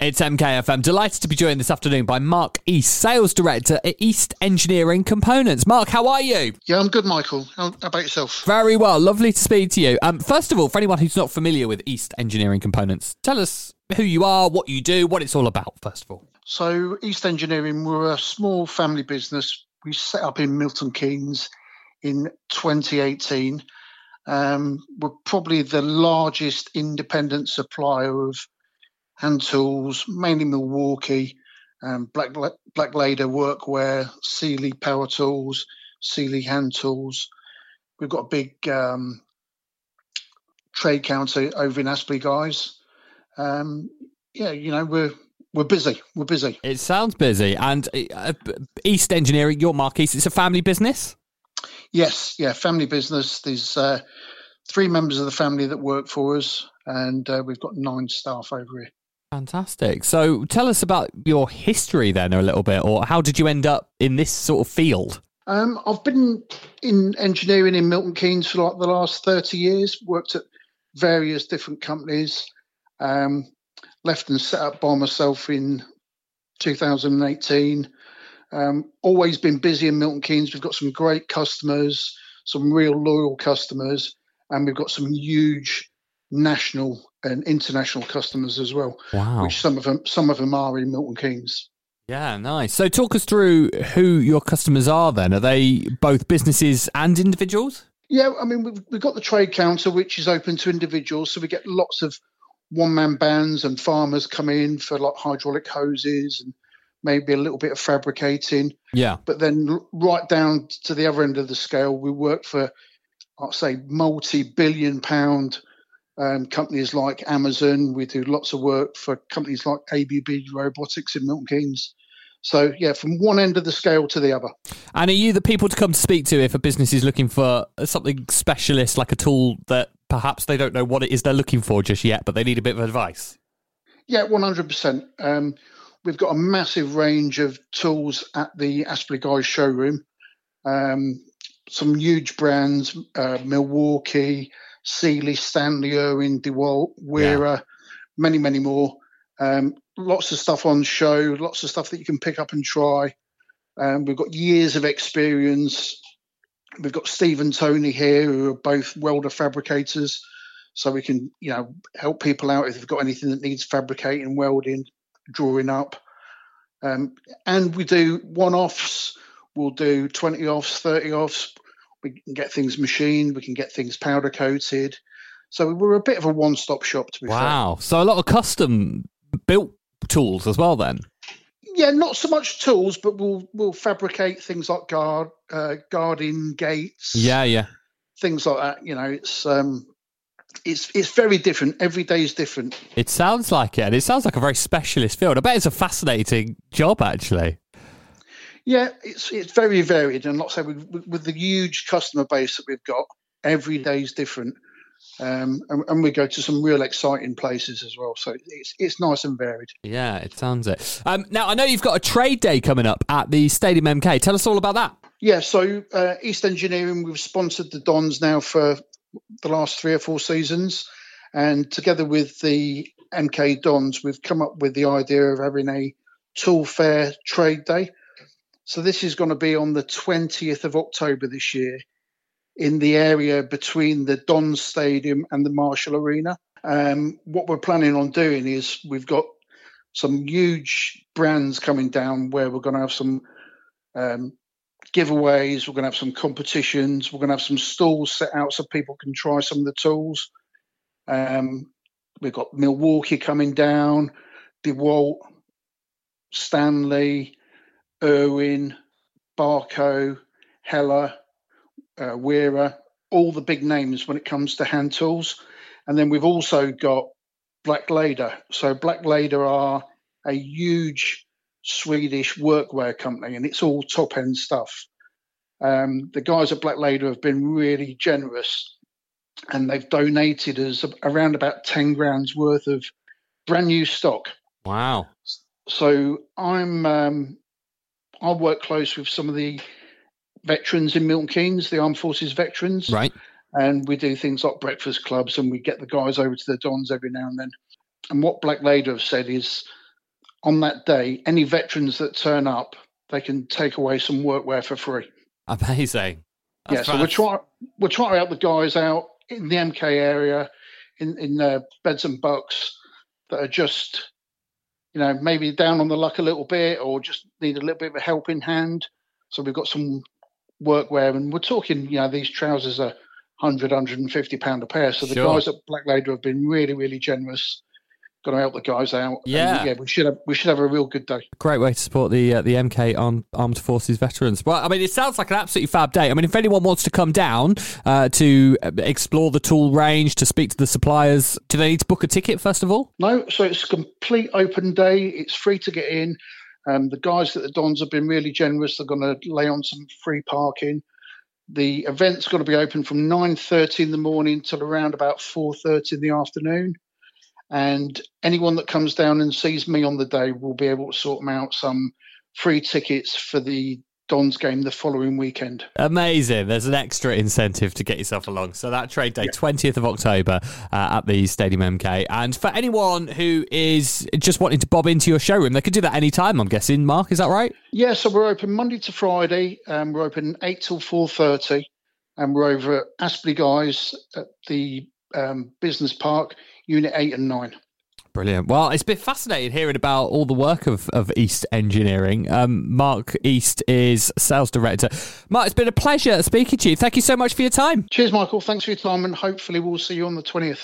It's MKFM. Delighted to be joined this afternoon by Mark East, Sales Director at East Engineering Components. Mark, how are you? Yeah, I'm good, Michael. How about yourself? Very well. Lovely to speak to you. Um, first of all, for anyone who's not familiar with East Engineering Components, tell us who you are, what you do, what it's all about, first of all. So, East Engineering, we're a small family business. We set up in Milton Keynes in 2018. Um, we're probably the largest independent supplier of hand tools, mainly Milwaukee, um, Black Blaklader workwear, Sealy power tools, Sealy hand tools. We've got a big um, trade counter over in Aspley Guise. Um, yeah, you know we're we're busy. We're busy. It sounds busy. And uh, East Engineering, your Mark East, it's a family business. Yes, yeah, family business. There's uh, three members of the family that work for us, and uh, we've got nine staff over here. Fantastic. So tell us about your history then a little bit, or how did you end up in this sort of field? Um, I've been in engineering in Milton Keynes for like the last 30 years, worked at various different companies, um, left and set up by myself in 2018. Um, always been busy in Milton Keynes. We've got some great customers, some real loyal customers, and we've got some huge national and international customers as well. Wow. Which some of them some of them are in Milton Keynes. Yeah, nice. So talk us through who your customers are then. Are they both businesses and individuals? Yeah, I mean we've, we've got the trade counter which is open to individuals, so we get lots of one man bands and farmers come in for like hydraulic hoses and maybe a little bit of fabricating. Yeah. But then right down to the other end of the scale, we work for I'd say multi billion pound um, companies like Amazon. We do lots of work for companies like ABB Robotics in Milton Keynes. So yeah, from one end of the scale to the other. And are you the people to come to speak to if a business is looking for something specialist, like a tool that perhaps they don't know what it is they're looking for just yet, but they need a bit of advice? Yeah, one hundred percent. Um, we've got a massive range of tools at the Aspley Guise showroom. Um, some huge brands, uh, Milwaukee, Sealy, Stanley, Irwin, DeWalt, Wera, yeah. many, many more. Um, lots of stuff on show, lots of stuff that you can pick up and try. Um, we've got years of experience. We've got Steve and Tony here, who are both welder fabricators, so we can, you know, help people out if they've got anything that needs fabricating, welding, drawing up. Um, and we do one-offs. We'll do 20 offs, 30 offs, we can get things machined, we can get things powder coated. So we're a bit of a one stop shop to be wow. fair. Wow. So a lot of custom built tools as well then. Yeah, not so much tools, but we'll we'll fabricate things like guard uh, guarding gates. Yeah, yeah. Things like that. You know, it's um it's it's very different. Every day is different. It sounds like it. And it sounds like a very specialist field. I bet it's a fascinating job actually. Yeah, it's it's very varied, and like I said, with, with the huge customer base that we've got, every day is different, um, and, and, we go to some real exciting places as well. So it's it's nice and varied. Yeah, it sounds it. Um, now I know you've got a trade day coming up at the Stadium MK. Tell us all about that. Yeah, so uh, East Engineering, we've sponsored the Dons now for the last three or four seasons, and together with the MK Dons, we've come up with the idea of having a tool fair trade day so this is going to be on the 20th of October this year in the area between the Don Stadium and the Marshall Arena. Um, what we're planning on doing is we've got some huge brands coming down where we're going to have some um, giveaways, we're going to have some competitions, we're going to have some stalls set out so people can try some of the tools. Um, we've got Milwaukee coming down, DeWalt, Stanley, Irwin, Bahco, Heller, uh, Wera, all the big names when it comes to hand tools. And then we've also got Blaklader. So Blaklader are a huge Swedish workwear company, and it's all top end stuff. Um, the guys at Blaklader have been really generous, and they've donated us around about ten grand's worth of brand new stock. Wow! So I'm um, I work close with some of the veterans in Milton Keynes, the Armed Forces veterans. Right. And we do things like breakfast clubs and we get the guys over to the Dons every now and then. And what Blaklader have said is on that day, any veterans that turn up, they can take away some workwear for free. Amazing. That's yeah, so we're trying we're trying to help the guys out in the MK area, in in uh, beds and bucks that are just, you know, maybe down on the luck a little bit or just need a little bit of a helping hand. So we've got some workwear, and we're talking, you know, these trousers are 100, 150 pound a pair. So the Sure. guys at Blaklader have been really, really generous. Going to help the guys out. And, Yeah. yeah. We should have we should have a real good day. Great way to support the uh, the MK Armed, Armed Forces veterans. Well, I mean, it sounds like an absolutely fab day. I mean, if anyone wants to come down uh, to explore the tool range, to speak to the suppliers, do they need to book a ticket first of all? No, so it's a complete open day. It's free to get in. Um, the guys at the Dons have been really generous. They're going to lay on some free parking. The event's going to be open from 9.30 in the morning till around about 4.30 in the afternoon. And anyone that comes down and sees me on the day will be able to sort them out some free tickets for the Dons game the following weekend. Amazing. There's an extra incentive to get yourself along. So that trade day, 20th of October uh, at the Stadium MK. And for anyone who is just wanting to bob into your showroom, they could do that anytime, I'm guessing. Mark, is that right? Yeah, so we're open Monday to Friday. Um, we're open eight till four thirty, and we're over at Aspley Guise at the um, Business Park, Unit Eight and Nine. Brilliant. Well, it's been fascinating hearing about all the work of, of East Engineering. Um, Mark East is sales director. Mark, it's been a pleasure speaking to you. Thank you so much for your time. Cheers, Michael. Thanks for your time, and hopefully we'll see you on the twentieth.